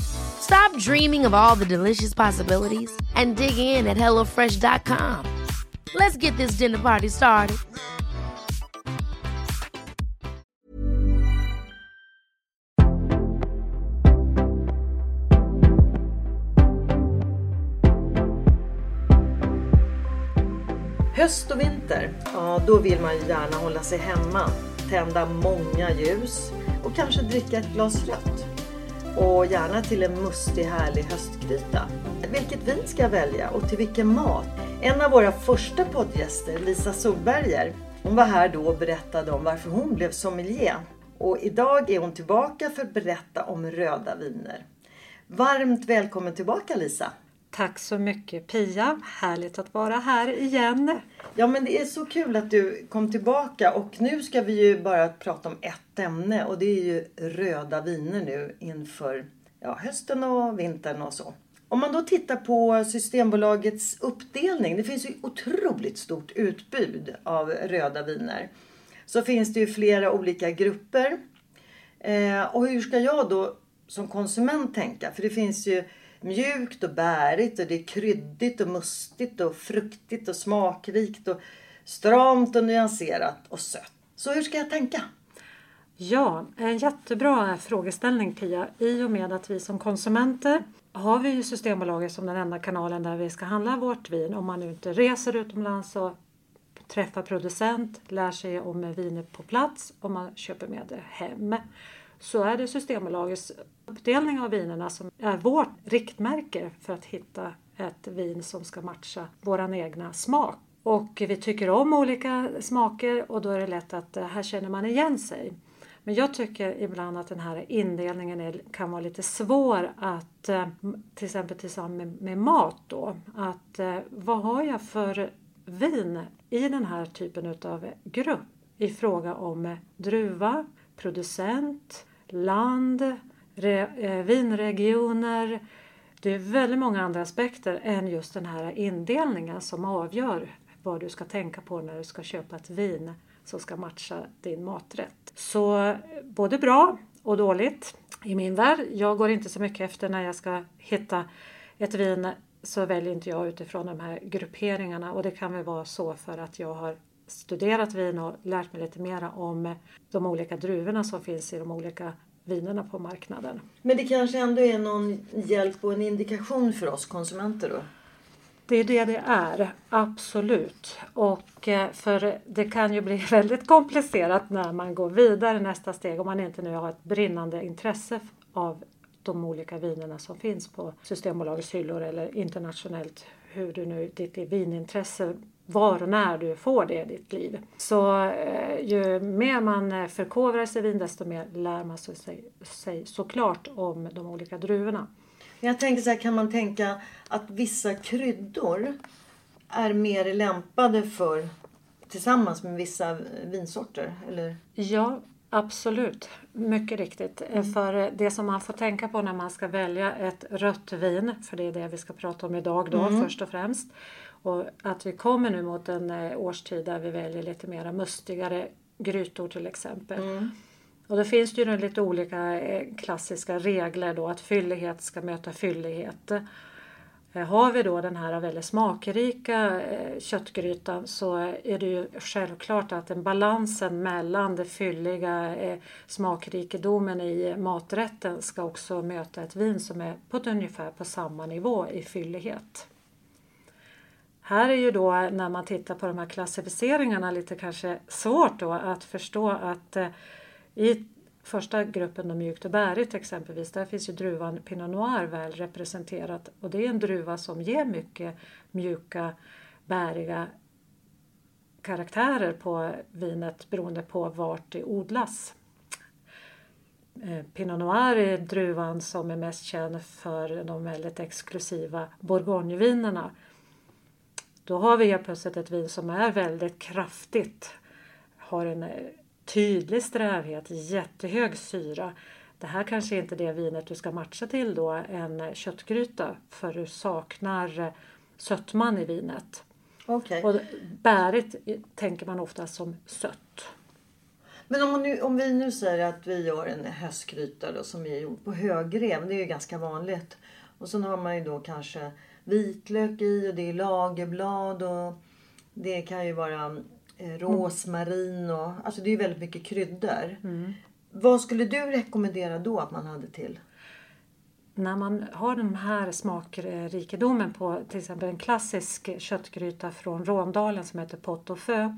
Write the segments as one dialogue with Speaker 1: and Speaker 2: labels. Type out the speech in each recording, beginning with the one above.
Speaker 1: Stop dreaming of all the delicious possibilities and dig in at HelloFresh.com. Let's get this dinner party started.
Speaker 2: Höst och vinter, ja då vill man ju gärna hålla sig hemma, tända många ljus och kanske dricka ett glas rött och gärna till en mustig härlig höstgryta. Vilket vin ska jag välja och till vilken mat? En av våra första poddgäster, Lisa Solberger, hon var här då och berättade om varför hon blev sommelier. Och idag är hon tillbaka för att berätta om röda viner. Varmt välkommen tillbaka Lisa!
Speaker 3: Tack så mycket Pia! Härligt att vara här igen.
Speaker 2: Ja men det är så kul att du kom tillbaka och nu ska vi ju bara prata om ett ämne och det är ju röda viner nu inför ja, hösten och vintern och så. Om man då tittar på Systembolagets uppdelning, det finns ju otroligt stort utbud av röda viner. Så finns det ju flera olika grupper. Eh, och hur ska jag då som konsument tänka? För det finns ju mjukt och bärigt och det är kryddigt och mustigt och fruktigt och smakrikt och stramt och nyanserat och sött. Så hur ska jag tänka?
Speaker 3: Ja, en jättebra frågeställning Pia. I och med att vi som konsumenter har vi ju Systembolaget som den enda kanalen där vi ska handla vårt vin. Om man nu inte reser utomlands och träffar producent, lär sig om vinet på plats och man köper med det hem så är det Systembolagets uppdelning av vinerna som är vårt riktmärke för att hitta ett vin som ska matcha våran egna smak. Och vi tycker om olika smaker och då är det lätt att eh, här känner man igen sig. Men jag tycker ibland att den här indelningen är, kan vara lite svår att eh, till exempel tillsammans med, med mat då. Att eh, vad har jag för vin i den här typen av grupp i fråga om druva, producent, land, re, eh, vinregioner. Det är väldigt många andra aspekter än just den här indelningen som avgör vad du ska tänka på när du ska köpa ett vin som ska matcha din maträtt. Så både bra och dåligt i min värld. Jag går inte så mycket efter när jag ska hitta ett vin så väljer inte jag utifrån de här grupperingarna och det kan väl vara så för att jag har studerat vin och lärt mig lite mera om de olika druvorna som finns i de olika vinerna på marknaden.
Speaker 2: Men det kanske ändå är någon hjälp och en indikation för oss konsumenter då?
Speaker 3: Det är det det är, absolut. Och eh, för det kan ju bli väldigt komplicerat när man går vidare nästa steg om man inte nu har ett brinnande intresse av de olika vinerna som finns på Systembolagets hyllor eller internationellt hur du nu ditt vinintresse var och när du får det i ditt liv. Så eh, ju mer man eh, förkovrar sig vin desto mer lär man sig, sig såklart om de olika druvorna.
Speaker 2: Jag tänker så här, kan man tänka att vissa kryddor är mer lämpade för tillsammans med vissa vinsorter? Eller?
Speaker 3: Ja, absolut. Mycket riktigt. Mm. För det som man får tänka på när man ska välja ett rött vin, för det är det vi ska prata om idag då mm. först och främst och att vi kommer nu mot en eh, årstid där vi väljer lite mera mustigare grytor till exempel. Mm. Och då finns det ju lite olika eh, klassiska regler då att fyllighet ska möta fyllighet. Eh, har vi då den här väldigt smakrika köttgrytan så är det ju självklart att den balansen mellan det fylliga smakrikedomen i maträtten ska också möta ett vin som är på ungefär på samma nivå i fyllighet. Här är ju då när man tittar på de här klassificeringarna lite kanske svårt då att förstå att eh, i första gruppen, de mjukt och bärigt exempelvis, där finns ju druvan Pinot Noir väl representerat och det är en druva som ger mycket mjuka, bäriga karaktärer på vinet beroende på vart det odlas. Eh, Pinot Noir är druvan som är mest känd för de väldigt exklusiva bourgognevinerna. Då har vi helt plötsligt ett vin som är väldigt kraftigt, har en eh, tydlig strävhet, jättehög syra. Det här kanske inte är det vinet du ska matcha till då en köttgryta för du saknar eh, sötman i vinet.
Speaker 2: Okay.
Speaker 3: Och bärigt tänker man ofta som sött.
Speaker 2: Men om, nu, om vi nu säger att vi gör en höstgryta då, som är gjord på högrev. Det är ju ganska vanligt. Och sen har man ju då kanske vitlök i och det är lagerblad och det kan ju vara eh, rosmarin och alltså det är väldigt mycket kryddor. Mm. Vad skulle du rekommendera då att man hade till?
Speaker 3: När man har den här smakrikedomen på till exempel en klassisk köttgryta från Råndalen som heter pot au feu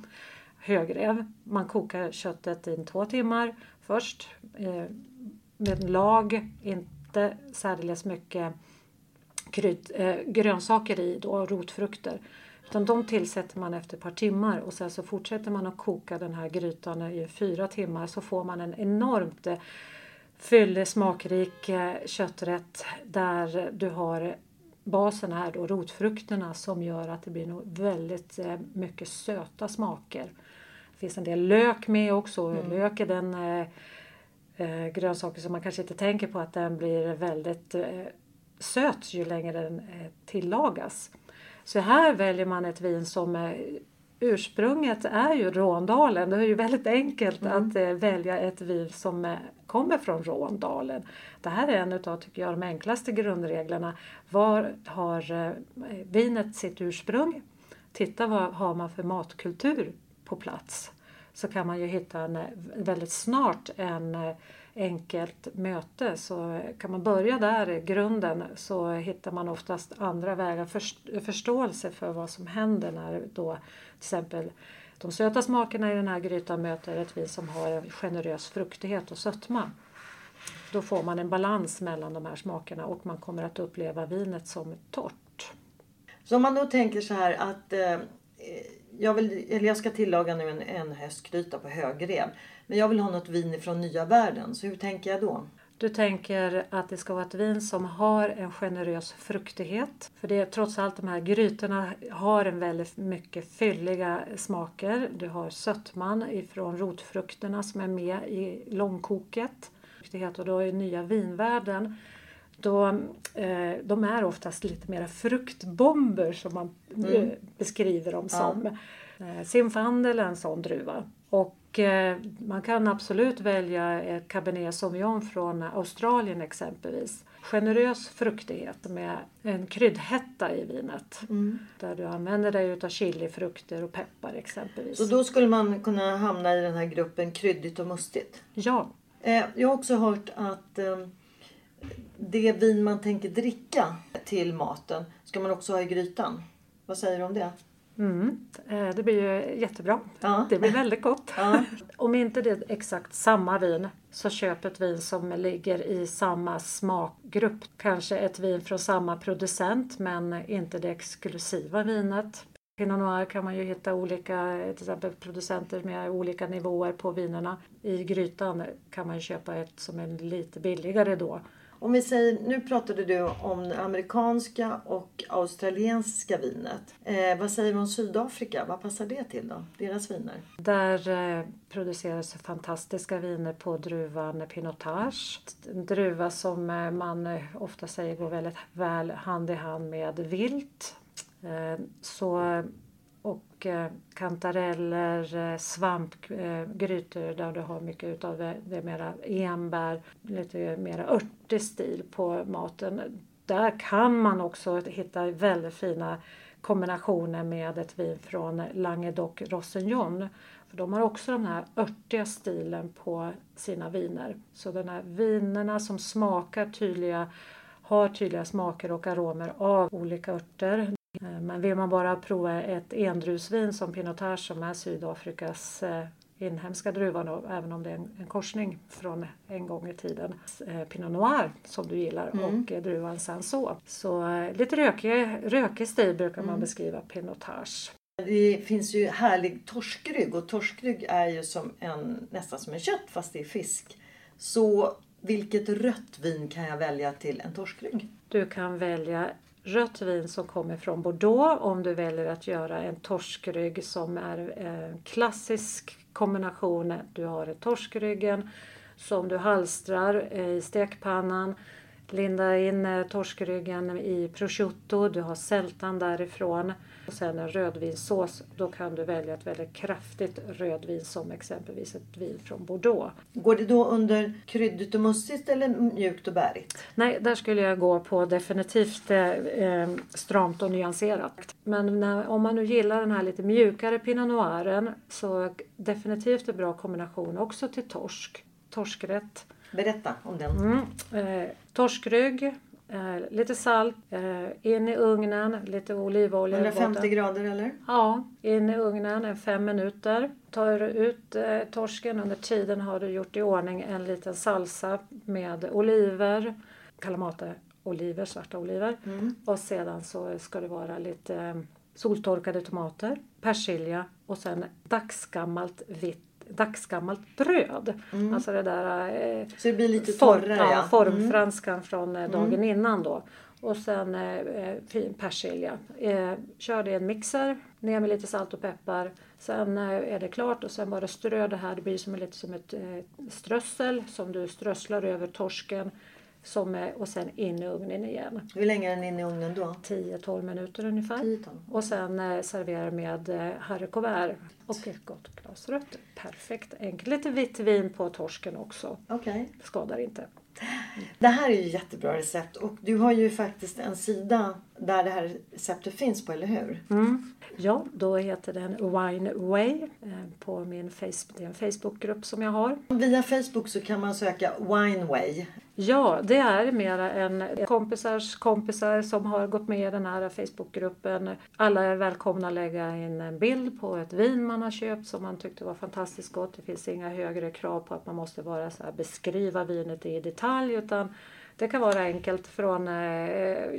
Speaker 3: högrev. Man kokar köttet i två timmar först eh, med lag, inte särdeles mycket krydd, eh, grönsaker i då, rotfrukter. Utan de tillsätter man efter ett par timmar och sen så fortsätter man att koka den här grytan i fyra timmar så får man en enormt eh, fyllig, smakrik eh, kötträtt där du har basen är då rotfrukterna som gör att det blir väldigt eh, mycket söta smaker. Det finns en del lök med också. Mm. Lök är den eh, grönsaken som man kanske inte tänker på att den blir väldigt eh, söt ju längre den eh, tillagas. Så här väljer man ett vin som eh, ursprunget är ju Råndalen. Det är ju väldigt enkelt mm. att eh, välja ett vin som eh, kommer från Råndalen. Det här är en av tycker jag, de enklaste grundreglerna. Var har eh, vinet sitt ursprung? Titta vad har man för matkultur på plats. Så kan man ju hitta en, väldigt snart en enkelt möte så kan man börja där i grunden så hittar man oftast andra vägar, förståelse för vad som händer när då till exempel de söta smakerna i den här grytan möter ett vin som har en generös fruktighet och sötma. Då får man en balans mellan de här smakerna och man kommer att uppleva vinet som torrt.
Speaker 2: Så om man då tänker så här att eh, jag, vill, eller jag ska tillaga nu en, en höstgryta på högrev. Men jag vill ha något vin från nya världen. Så hur tänker jag då?
Speaker 3: Du tänker att det ska vara ett vin som har en generös fruktighet. För det är trots allt de här grytorna har en väldigt mycket fylliga smaker. Du har sötman ifrån rotfrukterna som är med i långkoket. Och då i nya vinvärlden då, eh, de är oftast lite mera fruktbomber som man mm. Eh, beskriver dem som. Ja. Eh, Zinfandel är en sån druva. Och man kan absolut välja ett Cabernet Sauvignon från Australien exempelvis. Generös fruktighet med en kryddhetta i vinet. Mm. Där du använder dig utav chilifrukter och peppar exempelvis.
Speaker 2: Så då skulle man kunna hamna i den här gruppen kryddigt och mustigt?
Speaker 3: Ja.
Speaker 2: Eh, jag har också hört att eh, det vin man tänker dricka till maten ska man också ha i grytan. Vad säger du om det?
Speaker 3: Mm, eh, det blir ju jättebra. Ja. Det blir väldigt gott. Ja. Om inte det är exakt samma vin så köp ett vin som ligger i samma smakgrupp. Kanske ett vin från samma producent men inte det exklusiva vinet. Pinot Noir kan man ju hitta olika till exempel producenter med olika nivåer på vinerna. I grytan kan man köpa ett som är lite billigare då
Speaker 2: om vi säger, nu pratade du om det amerikanska och australiensiska vinet. Eh, vad säger du om Sydafrika? Vad passar det till då? Deras viner?
Speaker 3: Där eh, produceras fantastiska viner på druvan Pinotage. En druva som eh, man eh, ofta säger går väldigt väl hand i hand med vilt. Eh, så och eh, kantareller, eh, svampgrytor eh, där du har mycket utav det, det mera enbär, lite mera örtig stil på maten. Där kan man också hitta väldigt fina kombinationer med ett vin från Languedoc Rossignon. För de har också den här örtiga stilen på sina viner. Så de här vinerna som smakar tydliga, har tydliga smaker och aromer av olika örter men vill man bara prova ett endrusvin som Pinotage som är Sydafrikas eh, inhemska druva även om det är en, korsning från en gång i tiden. Eh, Pinot Noir som du gillar och eh, druvan Sanso. Så eh, lite rökig, rökig stil brukar man beskriva Pinotage.
Speaker 2: Det finns ju härlig torskrygg och torskrygg är ju som en, nästan som en kött fast det är fisk. Så vilket rött vin kan jag välja till en torskrygg?
Speaker 3: Du kan välja rött vin som kommer från Bordeaux om du väljer att göra en torskrygg som är en klassisk kombination. Du har torskryggen som du halstrar eh, i stekpannan. lindar in eh, torskryggen i prosciutto. Du har sältan därifrån. Och sen en rödvinssås. Då kan du välja ett väldigt kraftigt rödvin som exempelvis ett vin från Bordeaux.
Speaker 2: Går det då under kryddigt och mussigt eller mjukt och bärigt?
Speaker 3: Nej, där skulle jag gå på definitivt eh, eh, stramt och nyanserat. Men när, om man nu gillar den här lite mjukare Pinot Noiren så definitivt en bra kombination också till torsk. Torskrätt.
Speaker 2: Berätta om den.
Speaker 3: Mm. Eh, torskrygg, eh, lite salt, eh, in i ugnen, lite olivolja i
Speaker 2: 150
Speaker 3: botten.
Speaker 2: grader eller?
Speaker 3: Ja, in i ugnen en fem minuter. Tar du ut eh, torsken under tiden har du gjort i ordning en liten salsa med oliver, kalamata-oliver, svarta oliver. Och sedan så ska det vara lite eh, soltorkade tomater, persilja och sen dagsgammalt vitt dagsgammalt bröd. Alltså det där eh,
Speaker 2: Så det blir lite
Speaker 3: form,
Speaker 2: torrare
Speaker 3: ja,
Speaker 2: ja.
Speaker 3: formfranskan från eh, dagen innan då. Och sen eh, eh, fin persilja. Eh, kör det i en mixer, ner med lite salt och peppar. Sen eh, är det klart och sen bara strö det här. Det blir som lite som ett eh, strössel som du strösslar över torsken. Som, och sen in i ugnen igen.
Speaker 2: Hur länge är den inne i ugnen då?
Speaker 3: 10-12 minuter ungefär.
Speaker 2: 10-12.
Speaker 3: Och sen eh, servera med eh, harry couvert och ett gott glas rött. Perfekt enkelt. Lite vitt vin på torsken också.
Speaker 2: Okej.
Speaker 3: Skadar inte.
Speaker 2: Det här är ju jättebra recept och du har ju faktiskt en sida där det här receptet finns på, eller hur?
Speaker 3: Mm. Ja, då heter den Wine Way eh, på min Facebook, det är en Facebookgrupp som jag har.
Speaker 2: Via Facebook så kan man söka Wineway.
Speaker 3: Ja, det är mera en kompisars kompisar som har gått med i den här Facebookgruppen. Alla är välkomna att lägga in en bild på ett vin man har köpt som man tyckte var fantastiskt gott. Det finns inga högre krav på att man måste bara så här beskriva vinet i detalj utan det kan vara enkelt från, eh,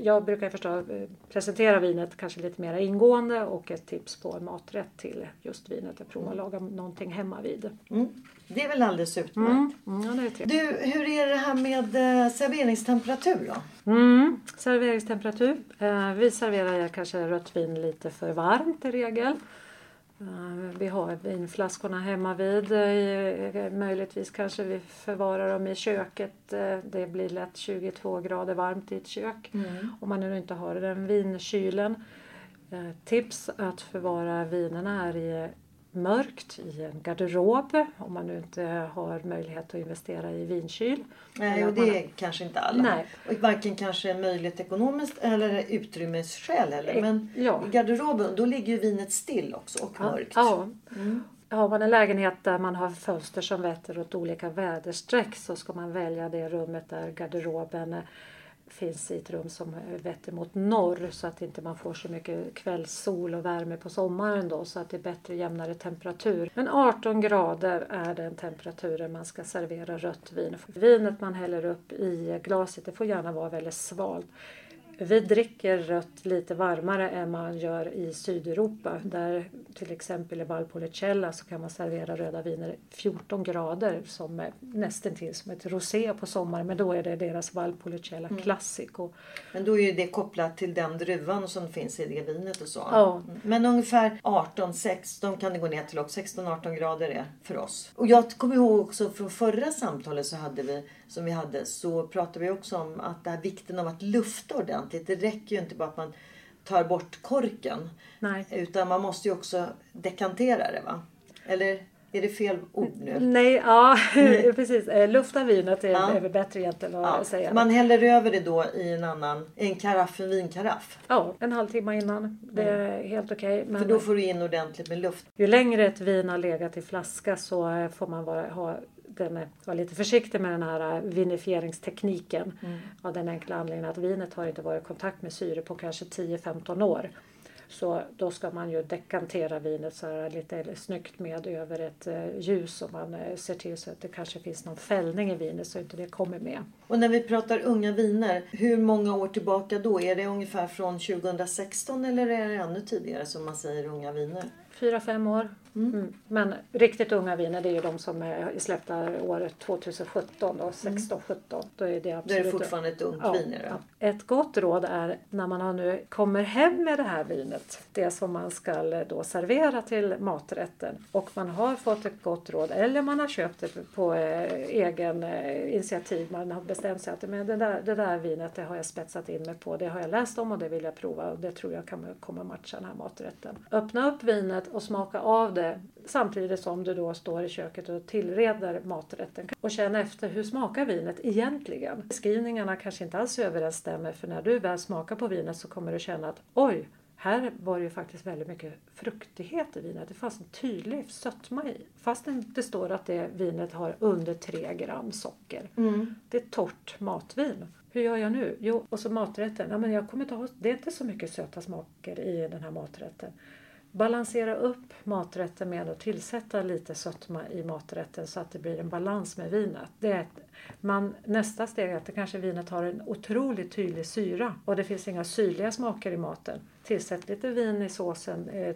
Speaker 3: jag brukar förstå eh, presentera vinet kanske lite mer ingående och ett tips på en maträtt till just vinet. Jag provar att laga någonting hemma vid.
Speaker 2: Mm. Det är väl alldeles utmärkt.
Speaker 3: Mm. Mm, ja, det är trevligt.
Speaker 2: Du, hur är det här med eh, serveringstemperatur då?
Speaker 3: Mm, serveringstemperatur. Vi serverar kanske rött vin lite för varmt i regel. Eh, vi har vinflaskorna hemma vid. Eh, möjligtvis kanske vi förvarar dem i köket. Eh, det blir lätt 22 grader varmt i ett kök. Om man nu inte har den vinkylen. Tips att förvara vinerna är i mörkt i en garderob om man nu inte har möjlighet att investera i vinkyl.
Speaker 2: Nej, och
Speaker 3: man-
Speaker 2: det är kanske inte alla.
Speaker 3: Nej.
Speaker 2: Och varken kanske möjligt ekonomiskt eller utrymmesskäl heller. Men
Speaker 3: Ja.
Speaker 2: i garderoben då ligger ju vinet still också och mörkt.
Speaker 3: Ja. Har man en lägenhet där man har fönster som vetter åt olika väderstreck så ska man välja det rummet där garderoben eh, finns i ett rum som vetter mot norr så att inte man får så mycket kvällssol och värme på sommaren då så att det är bättre jämnare temperatur. Men 18 grader är den temperaturen man ska servera rött vin. Vinet man häller upp i glaset det får gärna vara väldigt svalt. Vi dricker rött lite varmare än man gör i Sydeuropa. Där till exempel i Valpolicella så kan man servera röda viner 14 grader som är nästan till som ett rosé på sommaren. Men då är det deras Valpolicella Classic. Och,
Speaker 2: Men då är det kopplat till den druvan som finns i det vinet och så.
Speaker 3: Ja.
Speaker 2: Mm. Men ungefär 18-16 kan det gå ner till också. 16-18 grader är för oss. Och jag kommer ihåg också från förra samtalet så hade vi, som vi hade så pratade vi också om att det här vikten av att lufta ordentligt. Det räcker ju inte bara att man tar bort korken.
Speaker 3: nej.
Speaker 2: Utan man måste ju också dekantera det va? Eller är det fel ord nu?
Speaker 3: Nej, ja precis. Eh, Lufta vinet är,
Speaker 2: Ja.
Speaker 3: är bättre egentligen att
Speaker 2: Ja,
Speaker 3: säga.
Speaker 2: man häller över det då i en annan, en karaff, en vinkaraff.
Speaker 3: Ja, en halvtimme innan. Det är helt okej.
Speaker 2: För
Speaker 3: men-
Speaker 2: då får du in ordentligt med luft.
Speaker 3: Ju längre ett vin har legat i flaska så eh, får man vara, ha den var lite försiktig med den här vinifieringstekniken mm. av den enkla anledningen att vinet har inte varit i kontakt med syre på kanske 10-15 år. Så då ska man ju dekantera vinet så här lite snyggt med över ett eh, ljus och man eh, ser till så att det kanske finns någon fällning i vinet så inte det kommer med.
Speaker 2: Och när vi pratar unga viner, hur många år tillbaka då? Är det ungefär från 2016 eller är det ännu tidigare som man säger unga viner?
Speaker 3: Fyra, fem år. Mm. Mm. Men riktigt unga viner det är ju de som är släppta året 2017 då, 16, 17. Då är det absolut...
Speaker 2: Då är det fortfarande ett ungt
Speaker 3: ja,
Speaker 2: vin
Speaker 3: ja. Ett gott råd är när man nu kommer hem med det här vinet, det som man ska då servera till maträtten och man har fått ett gott råd eller man har köpt det på eh, egen eh, initiativ. Man har bestämt sig att men det, där, det där vinet det har jag spetsat in mig på, det har jag läst om och det vill jag prova och det tror jag kan komma matcha den här maträtten. Öppna upp vinet och smaka av det samtidigt som du då står i köket och tillreder maträtten och känna efter hur smakar vinet egentligen? Beskrivningarna kanske inte alls överensstämmer för när du väl smakar på vinet så kommer du känna att oj, här var det ju faktiskt väldigt mycket fruktighet i vinet. Det fanns en tydlig sötma i. Fastän det står att det vinet har under 3 gram socker. Mm. Det är torrt matvin. Hur gör jag nu? Jo, och så maträtten. Ja, men jag kommer inte ha, det är inte så mycket söta smaker i den här maträtten. Balansera upp maträtten med att tillsätta lite sötma i maträtten så att det blir en balans med vinet. Det är ett, man, nästa steg är att det kanske vinet har en otroligt tydlig syra och det finns inga syrliga smaker i maten. Tillsätt lite vin i såsen, eh,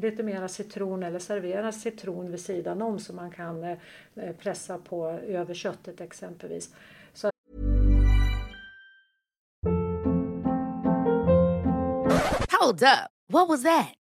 Speaker 3: lite mera citron eller servera citron vid sidan om så man kan eh, eh pressa på över köttet exempelvis. Så
Speaker 1: Hold up. What was that?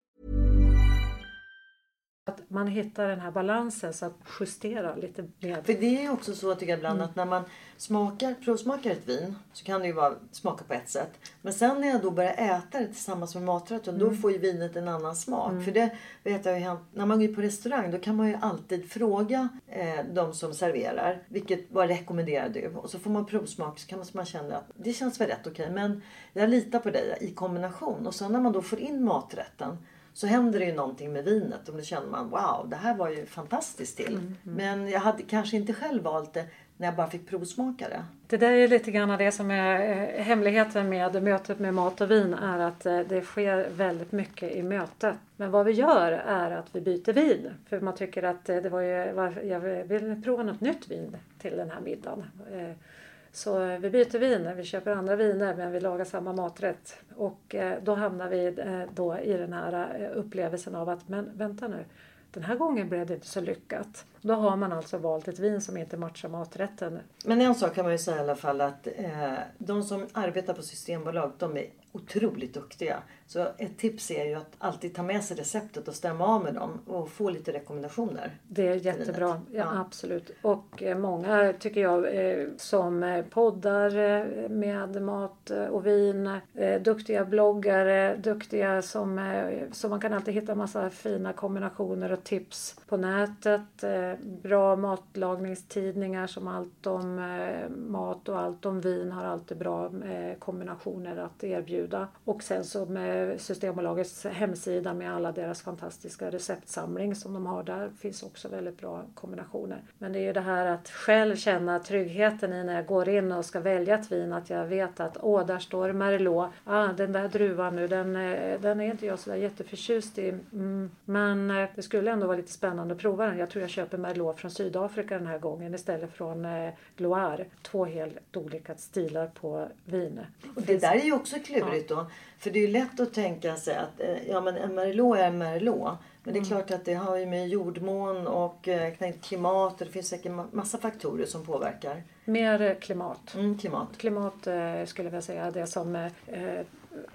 Speaker 3: Att man hittar den här balansen så att justera lite mer.
Speaker 2: För det är också så tycker jag ibland
Speaker 3: Mm.
Speaker 2: att när man smakar, provsmakar ett vin så kan det ju vara, smaka på ett sätt. Men sen när jag då börjar äta det tillsammans med maträtten
Speaker 3: Mm.
Speaker 2: då får ju vinet en annan smak. För det vet jag ju när man går på restaurang då kan man ju alltid fråga eh, de som serverar vilket, vad rekommenderar du? Och så får man provsmak så kan man känna att det känns väl rätt okej men jag litar på dig i kombination. Och sen när man då får in maträtten så händer det ju någonting med vinet och då känner man wow det här var ju fantastiskt till. Men jag hade kanske inte själv valt det när jag bara fick provsmaka det.
Speaker 3: Det där är lite grann det som är eh, hemligheten med mötet med mat och vin är att eh, det sker väldigt mycket i mötet. Men vad vi gör är att vi byter vin. För man tycker att eh, det var ju, jag vill prova något nytt vin till den här middagen. Så eh, vi byter vin, eh, vi köper andra viner men vi lagar samma maträtt. Och eh, då hamnar vi då i den här upplevelsen av att men vänta nu, den här gången blev det inte så lyckat. Då har man alltså valt ett vin som inte matchar maträtten.
Speaker 2: Men en sak kan man ju säga i alla fall att eh, de som arbetar på Systembolag de är otroligt duktiga. Så ett tips är ju att alltid ta med sig receptet och stämma av med dem och få lite rekommendationer.
Speaker 3: Det är jättebra, ja,
Speaker 2: Ja.
Speaker 3: absolut. Och eh, många tycker jag eh, som eh, poddar med mat och vin, duktiga bloggare, duktiga som, som man kan alltid hitta massa fina kombinationer och tips på nätet. Bra matlagningstidningar som allt om mat och allt om vin har alltid bra kombinationer att erbjuda. Och sen så med Systembolagets hemsida med alla deras fantastiska receptsamling som de har där finns också väldigt bra kombinationer. Men det är ju det här att själv känna tryggheten i när jag går in och ska välja ett vin att jag vet att åh, där står Merlot. Ah, den där druvan nu, den, den är inte jag så där jätteförtjust i. Mm. Men det skulle ändå vara lite spännande att prova den. Jag tror jag köper Merlot från Sydafrika den här gången istället från eh, Loire. Två helt olika stilar på vin.
Speaker 2: Och det där är ju också klurigt ja. då. För det är ju lätt att tänka sig att eh, ja, men en Merlot är en Merlot. Men det är mm. klart att det har ju med jordmån och eh, klimat och det finns säkert massa faktorer som påverkar.
Speaker 3: Mer klimat.
Speaker 2: Mm, klimat.
Speaker 3: Klimat eh, skulle jag säga det som eh,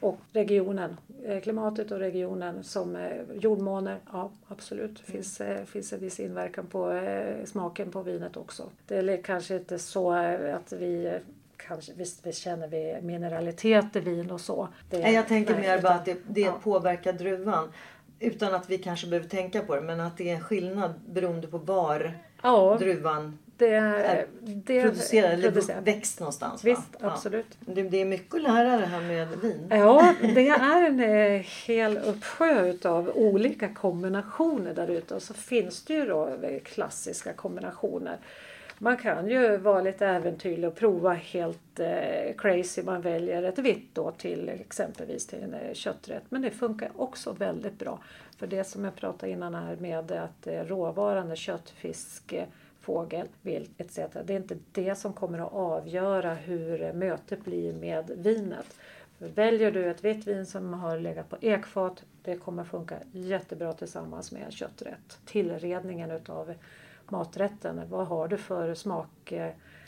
Speaker 3: och regionen, eh, klimatet och regionen som eh, jordmåner, ja absolut. Det finns, mm. finns en viss inverkan på smaken på vinet också. Det är kanske inte så att vi kanske, visst, visst känner vi mineralitet i vin och så.
Speaker 2: Det, nej, jag tänker nej, mer bara att det, det ja. påverkar druvan. Utan att vi kanske behöver tänka på det men att det är en skillnad beroende på var ja. druvan det, är det producerad eller växt någonstans.
Speaker 3: Visst, va? absolut.
Speaker 2: Ja. Det, det, är mycket att lära det här med vin.
Speaker 3: Ja, det är en eh, hel uppsjö av olika kombinationer där ute och så finns det ju då eh, klassiska kombinationer. Man kan ju vara lite äventyrlig och prova helt eh, crazy. Man väljer ett vitt då till exempelvis till en eh, kötträtt. Men det funkar också väldigt bra. För det som jag pratade innan här med att eh, råvaran är kött, fisk, eh, fågel, vilt etc. Det är inte det som kommer att avgöra hur eh, mötet blir med vinet. Väljer du ett vitt vin som har legat på ekfat, det kommer funka jättebra tillsammans med en kötträtt. Tillredningen utav maträtten, vad har du för smak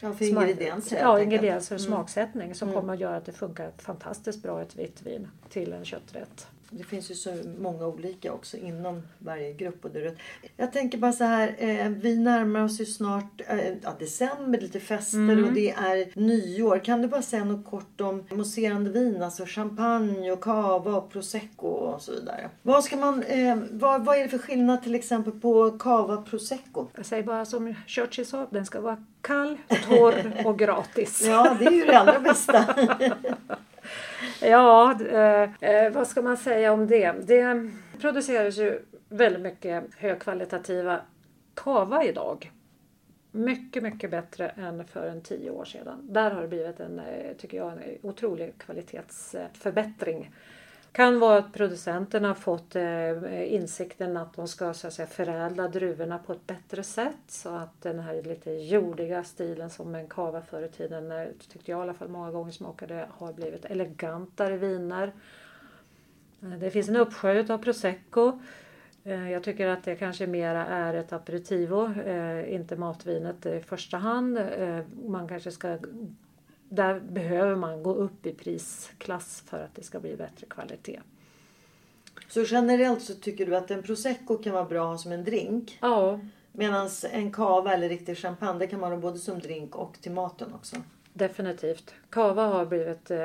Speaker 2: Ja, för ingredienser.
Speaker 3: Ja, ingredienser och mm. smaksättning som mm. kommer att göra att det funkar fantastiskt bra ett vitt vin till en kötträtt
Speaker 2: det finns ju så många olika också inom varje grupp. Och det, jag tänker bara så här, eh, vi närmar oss ju snart eh, ja, december, lite fester mm. och det är nyår. Kan du bara säga något kort om mousserande vin, alltså champagne och cava och prosecco och så vidare. Vad, ska man, eh, vad, vad är det för skillnad till exempel på cava och prosecco?
Speaker 3: Jag säger bara som Churchill sa, den ska vara kall, torr och gratis.
Speaker 2: ja, det är ju det allra bästa.
Speaker 3: ja, eh, eh, vad ska man säga om det? Det produceras ju väldigt mycket högkvalitativa kava idag. Mycket, mycket bättre än för en tio år sedan. Där har det blivit en, eh, tycker jag, en otrolig kvalitetsförbättring kan vara att producenterna har fått eh, insikten att de ska så att säga, förädla druvorna på ett bättre sätt så att den här lite jordiga stilen som en kava förr i tiden, tyckte jag i alla fall många gånger smakade, har blivit elegantare viner. Eh, det finns en uppsjö av prosecco. Eh, jag tycker att det kanske mera är ett aperitivo, inte matvinet i första hand. Man kanske ska där behöver man gå upp i prisklass för att det ska bli bättre kvalitet.
Speaker 2: Så generellt så tycker du att en prosecco kan vara bra som en drink?
Speaker 3: Ja.
Speaker 2: Medan en cava eller riktig champagne det kan man ha både som drink och till maten också?
Speaker 3: Definitivt. Cava har blivit eh,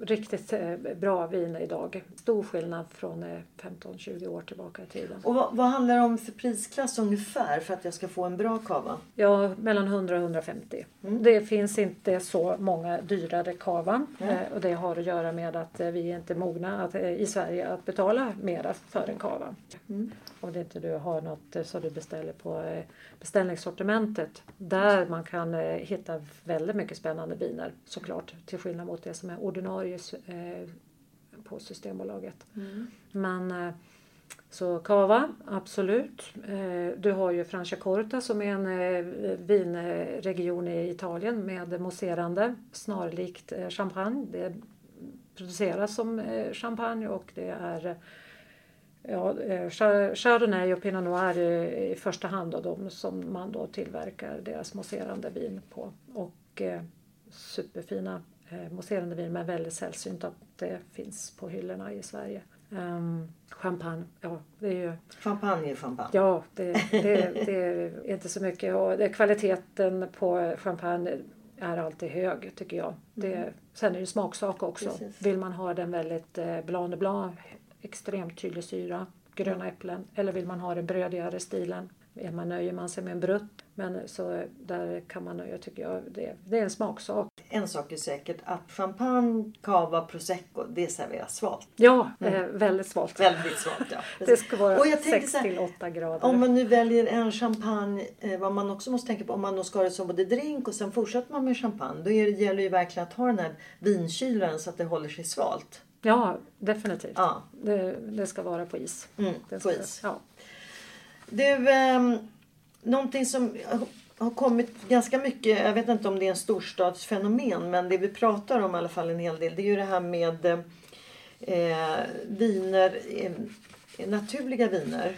Speaker 3: riktigt eh, bra vin idag. Stor skillnad från 15-20 eh, år tillbaka i tiden.
Speaker 2: Och vad, vad, handlar det om för prisklass ungefär för att jag ska få en bra kava?
Speaker 3: Ja, mellan 100 och 150. Mm. Det finns inte så många dyrare kava mm. och det har att göra med att vi är inte mogna att, i Sverige att betala mera för en kava. Mm. Om det inte du har något som du beställer på beställningssortimentet där man kan hitta väldigt mycket spännande viner såklart till skillnad mot det som är ordinarie eh, på Systembolaget. Mm. Men eh, så cava, absolut. Eh, du har ju Franciacorta som är en vinregion i Italien med mousserande, snarlikt champagne. Det produceras som champagne och det är Ja, Chardonnay och Pinot Noir i första hand och de som man då tillverkar deras mousserande vin på. Och superfina mousserande vin men väldigt sällsynt att det finns på hyllorna i Sverige. Um, champagne, ja det är ju...
Speaker 2: Champagne är champagne.
Speaker 3: Ja, det, det, det är inte så mycket. Och det, kvaliteten på champagne är alltid hög tycker jag. Det, mm. Sen är det smaksak också. Precis. Vill man ha den väldigt eh, blanc de blanc, extremt tydlig syra, gröna äpplen. Eller vill man ha den brödigare stilen? Man nöjer man sig med en brutt. Men så där kan man nöja tycker jag. Det, det är en smaksak.
Speaker 2: En sak är säkert att champagne, cava, prosecco det serveras svalt.
Speaker 3: Ja, eh, väldigt svalt.
Speaker 2: Väldigt svalt ja.
Speaker 3: Det ska vara
Speaker 2: Och jag tänkte
Speaker 3: 6
Speaker 2: så här,
Speaker 3: till 8 grader.
Speaker 2: Om man nu väljer en champagne, eh, vad man också måste tänka på, om man då ska ha det som både drink och sen fortsätter man med champagne. Då är det, gäller det ju verkligen att ha den här vinkylaren så att det håller sig svalt.
Speaker 3: Ja, definitivt.
Speaker 2: Ja.
Speaker 3: Det, det ska vara på is.
Speaker 2: Mm, på is.
Speaker 3: Ja.
Speaker 2: Du, ehm, någonting som har kommit ganska mycket, jag vet inte om det är en storstadsfenomen, men det vi pratar om i alla fall en hel del, det är ju det här med eh, viner, eh, naturliga viner.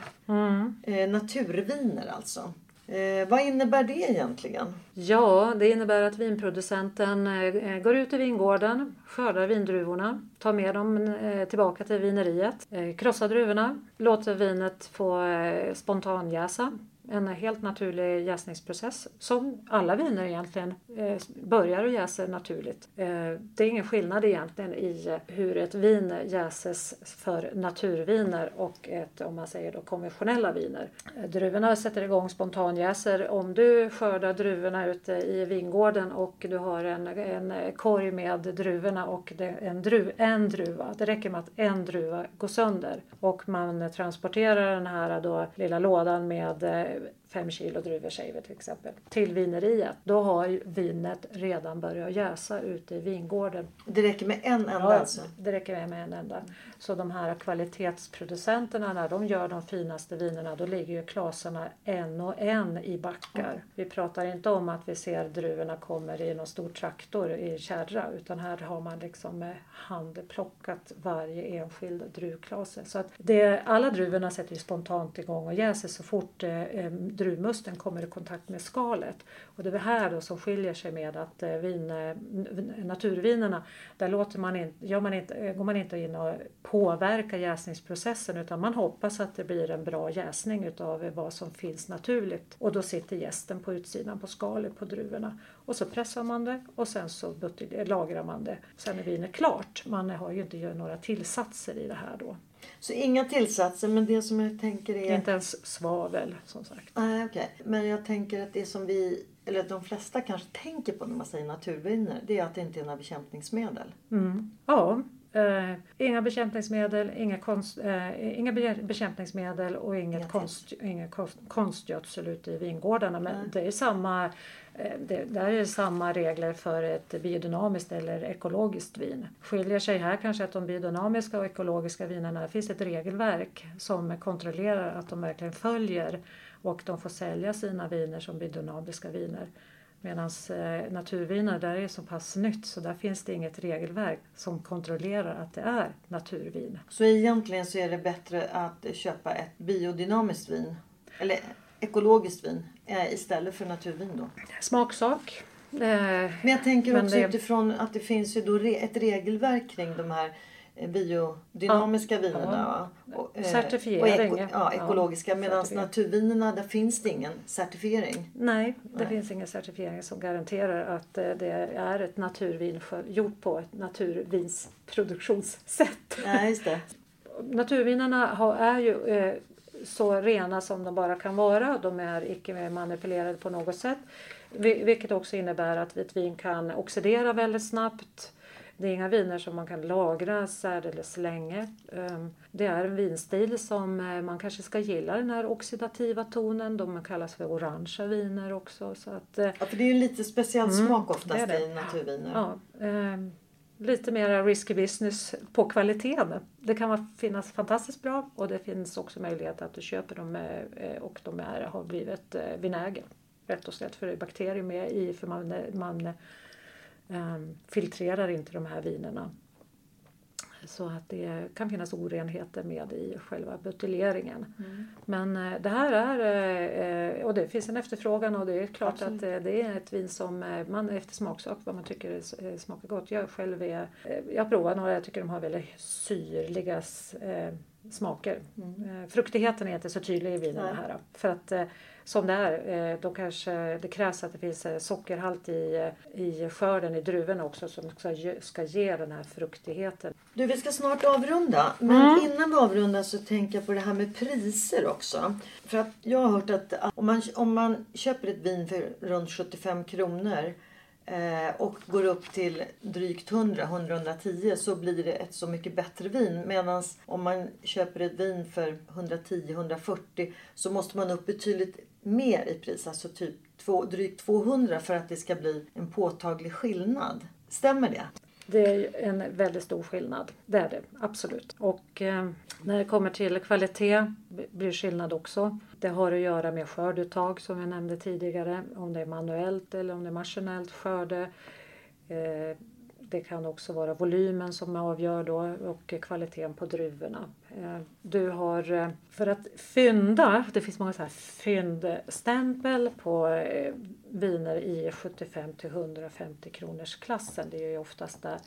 Speaker 2: Eh, naturviner alltså. Eh, vad innebär det egentligen?
Speaker 3: Ja, det innebär att vinproducenten eh, går ut i vingården, skördar vindruvorna, tar med dem eh, tillbaka till vineriet, eh, krossar druvorna, låter vinet få eh, spontanjäsa. En helt naturlig jäsningsprocess som alla viner egentligen eh, börjar och jäser naturligt. Eh, det är ingen skillnad egentligen i hur ett vin jäses för naturviner och ett, om man säger då, konventionella viner. Eh, druvorna sätter igång spontanjäser. Om du skördar druvorna ute i vingården och du har en, en korg med druvorna och det, en, druv, en druva, det räcker med att en druva går sönder och man transporterar den här då, lilla lådan med eh, fem kilo druvor säger vi till exempel till vineriet. Då har vinet redan börjat jäsa ute i vingården.
Speaker 2: Det räcker med en enda
Speaker 3: Ja,
Speaker 2: alltså?
Speaker 3: det räcker med en enda. Så de här kvalitetsproducenterna när de gör de finaste vinerna då ligger ju klasarna en och en i backar. Vi pratar inte om att vi ser druvorna kommer i någon stor traktor i kärra utan här har man liksom med handplockat varje enskild druvklase. Så att det, alla druvorna sätter ju spontant igång och jäser så fort eh, eh, druvmusten kommer i kontakt med skalet. Och det är här då som skiljer sig med att eh, vin, eh, naturvinerna, där låter man in, gör man inte, eh, går man inte in och påverkar jäsningsprocessen utan man hoppas att det blir en bra jäsning utav vad som finns naturligt. Och då sitter jästen på utsidan på skalet på druvorna. Och så pressar man det och sen så butelj- lagrar man det. Sen är vinet klart. Man har ju inte gjort några tillsatser i det här då.
Speaker 2: Så inga tillsatser, men det som jag tänker är...
Speaker 3: Inte ens svavel som sagt.
Speaker 2: Nej, okej. Men jag tänker att det som vi, eller de flesta kanske tänker på när man säger naturviner, det är att det inte är några bekämpningsmedel.
Speaker 3: Ja, eh, inga bekämpningsmedel, inga, konst, eh, inga be- bekämpningsmedel och inget konst, inga konst, konstgödsel ute i vingårdarna. Men det är samma, eh, det, där är samma regler för ett biodynamiskt eller ekologiskt vin. Skiljer sig här kanske att de biodynamiska och ekologiska vinerna, det finns ett regelverk som kontrollerar att de verkligen följer och de får sälja sina viner som biodynamiska viner. Medan eh, naturviner där är så pass nytt så där finns det inget regelverk som kontrollerar att det är naturvin.
Speaker 2: Så egentligen så är det bättre att köpa ett biodynamiskt vin, eller ekologiskt vin, eh, istället för naturvin då.
Speaker 3: Smaksak. Eh,
Speaker 2: Men jag tänker
Speaker 3: Men
Speaker 2: också
Speaker 3: det-
Speaker 2: utifrån att det finns ju då ett regelverk kring de här biodynamiska vinerna. va? Och, eh,
Speaker 3: Certifiering,
Speaker 2: Och eko,
Speaker 3: ja.
Speaker 2: ja, ekologiska. Medan
Speaker 3: certifiering.
Speaker 2: naturvinerna, där finns det ingen certifiering.
Speaker 3: nej, det finns ingen certifiering som garanterar att eh, det är ett naturvin för, gjort på ett naturvinsproduktionssätt.
Speaker 2: Nej, just det.
Speaker 3: Naturvinerna är ju eh, så rena som de bara kan vara. De är icke manipulerade på något sätt. Vi- Vilket också innebär att ett vin kan oxidera väldigt snabbt. Det är inga viner som man kan lagra särdeles länge. Ehm, Det är en vinstil som eh, man kanske ska gilla den här oxidativa tonen. De kallas för orangea viner också. Så att, eh,
Speaker 2: Ja, för det är ju lite speciell smak
Speaker 3: det
Speaker 2: oftast
Speaker 3: är det.
Speaker 2: i naturviner.
Speaker 3: Ja, ehm, lite mer risky business på kvaliteten. Det kan finnas fantastiskt bra och det finns också möjlighet att du köper dem eh, och de är, har blivit vinäger. Rätt och slätt för det är bakterier med i för man, man filtrerar inte de här vinerna. Så att det kan finnas orenheter med i själva buteljeringen. Men eh, det här är, eh, och det finns en efterfrågan och det är klart att eh, det är ett vin som man efter smaksak vad man tycker smakar gott. Jag själv är, jag provar några, jag tycker de har väldigt syrliga smaker. Eh, Fruktigheten är inte så tydlig i vinerna här. För att eh, som det är, eh, då kanske det krävs att det finns eh, sockerhalt i, eh, i skörden, i druvorna också som ska ge, ska ge den här fruktigheten.
Speaker 2: Du, vi ska snart avrunda. Men innan vi avrundar så tänker jag på det här med priser också. För att jag har hört att om man, om man köper ett vin för runt 75 kronor eh, Eh, och går upp till drygt 100, 110 så blir det ett så mycket bättre vin. Medan om man köper ett vin för 110-140 så måste man upp betydligt mer i pris. Alltså typ två, drygt 200 för att det ska bli en påtaglig skillnad. Stämmer det?
Speaker 3: Det är en väldigt stor skillnad. Det är det absolut. Och eh, när det kommer till kvalitet blir skillnad också. Det har att göra med skörduttag som jag nämnde tidigare. Om det är manuellt eller om det är maskinellt skörde. Eh, det kan också vara volymen som avgör då och kvaliteten på druvorna. Eh, du har, eh, för att fynda, det finns många så här fyndstämpel på eh, viner i 75 till 150 kronors klassen. Det är ju oftast där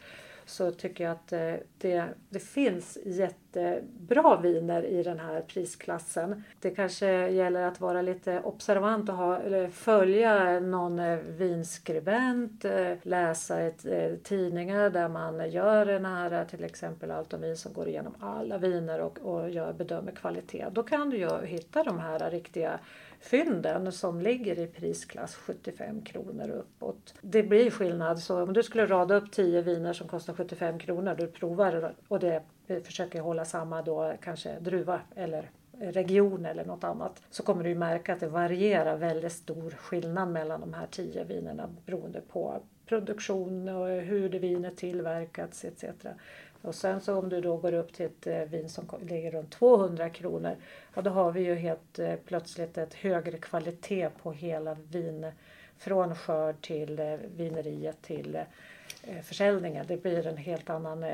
Speaker 3: så tycker jag att eh, det, det finns jättebra viner i den här prisklassen. Det kanske gäller att vara lite observant och ha, eller följa någon eh, vinskribent, eh, läsa ett, tidningar där man gör den här till exempel Allt om vin som går igenom alla viner och, och gör, bedömer kvalitet. Då kan du ju hitta de här riktiga fynden som ligger i prisklass 75 kronor uppåt. Det blir skillnad. Så om du skulle rada upp 10 viner som kostar 75 kronor, du provar och det försöker hålla samma då kanske druva eller region eller något annat så kommer du märka att det varierar väldigt stor skillnad mellan de här 10 vinerna beroende på produktion och hur det vinet tillverkats etc. Och sen så om du då går upp till ett eh, vin som ligger runt 200 kronor, ja då har vi ju helt eh, plötsligt ett högre kvalitet på hela vin från skörd till eh, vineriet till försäljningen. Det blir en helt annan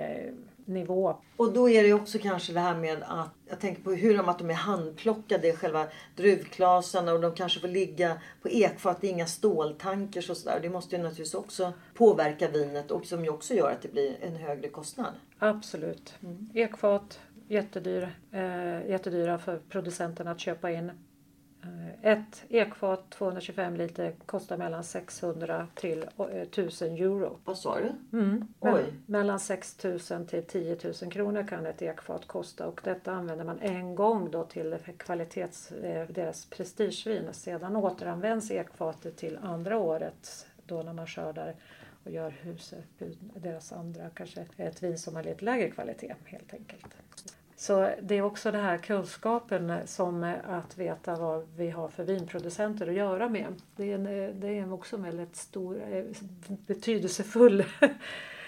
Speaker 3: nivå.
Speaker 2: Och då är det också kanske det här med att jag tänker på hur de, att de är handplockade själva druvklasen och de kanske får ligga på ekfat, inga ståltankers och sådär. Det måste ju naturligtvis också påverka vinet och som ju också gör att det blir en högre kostnad.
Speaker 3: Absolut. Mm. Ekfat, jättedyr, eh, jättedyra för producenterna att köpa in. Eh, ett ekfat 225 liter kostar mellan 600 till 1000 eh, euro.
Speaker 2: Vad sa du?
Speaker 3: Mm. Oj. Mellan 6000 till 10 000 kronor kan ett ekfat kosta och detta använder man en gång då till kvalitets, eh, deras prestigevin. Sedan återanvänds ekfatet till andra året då när man skördar och gör huset, deras andra, kanske ett vin som har lite lägre kvalitet helt enkelt. Så det är också den här kunskapen som att veta vad vi har för vinproducenter att göra med. Det är, en, det är också en väldigt stor, betydelsefull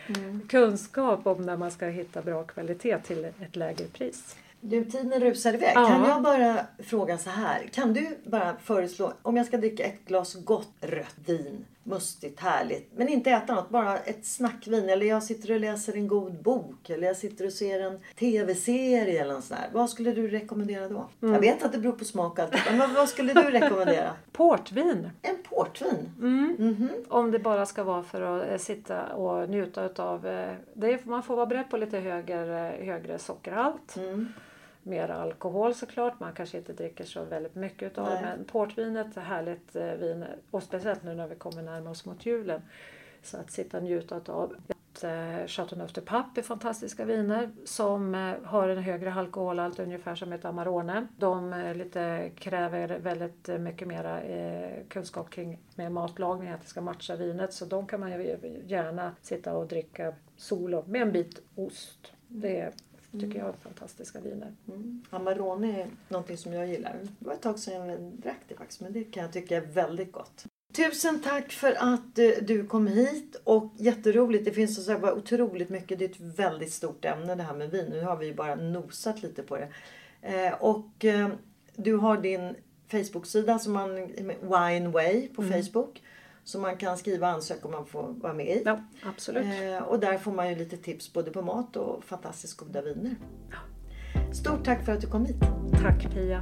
Speaker 3: mm. kunskap om när man ska hitta bra kvalitet till ett lägre pris.
Speaker 2: Du, tiden rusar iväg. Ja. Kan jag bara fråga så här. Kan du bara föreslå, om jag ska dricka ett glas gott rött vin, mustigt, härligt, men inte äta något, bara ett snackvin. Eller jag sitter och läser en god bok. Eller jag sitter och ser en tv-serie eller något sånt där. Vad skulle du rekommendera då? Mm. Jag vet att det beror på smak och allt. Men vad skulle du rekommendera?
Speaker 3: Portvin.
Speaker 2: En portvin?
Speaker 3: Mm. Mm -hmm. Om det bara ska vara för att eh, sitta och njuta utav... Eh, det man får vara beredd på lite högre, högre sockerhalt. Mer alkohol såklart. Man kanske inte dricker så väldigt mycket utav det. Men portvinet är härligt eh, vin och speciellt nu när vi kommer närmare oss mot julen. Så att sitta och njuta av eh, Chateauneuf de Pape är fantastiska viner som eh, har en högre alkoholhalt ungefär som ett Amarone. De lite kräver väldigt mycket mera kunskap kring med matlagning, att det ska matcha vinet. Så de kan man gärna sitta och dricka solo med en bit ost. Det tycker mm. jag är fantastiska viner.
Speaker 2: Mm. Amarone är någonting som jag gillar. Det var ett tag sedan jag drack det faktiskt men det kan jag tycka är väldigt gott. Tusen tack för att du kom hit och jätteroligt. Det finns så här otroligt mycket. Det är ett väldigt stort ämne det här med vin. Nu har vi ju bara nosat lite på det. Eh, och eh, du har din Facebook-sida som man, Wine Way på mm. Facebook. Som man kan skriva ansökan om man får vara med i.
Speaker 3: Ja, absolut.
Speaker 2: Eh, och där får man ju lite tips både på mat och fantastiskt goda viner. Stort tack för att du kom hit.
Speaker 3: Tack Pia.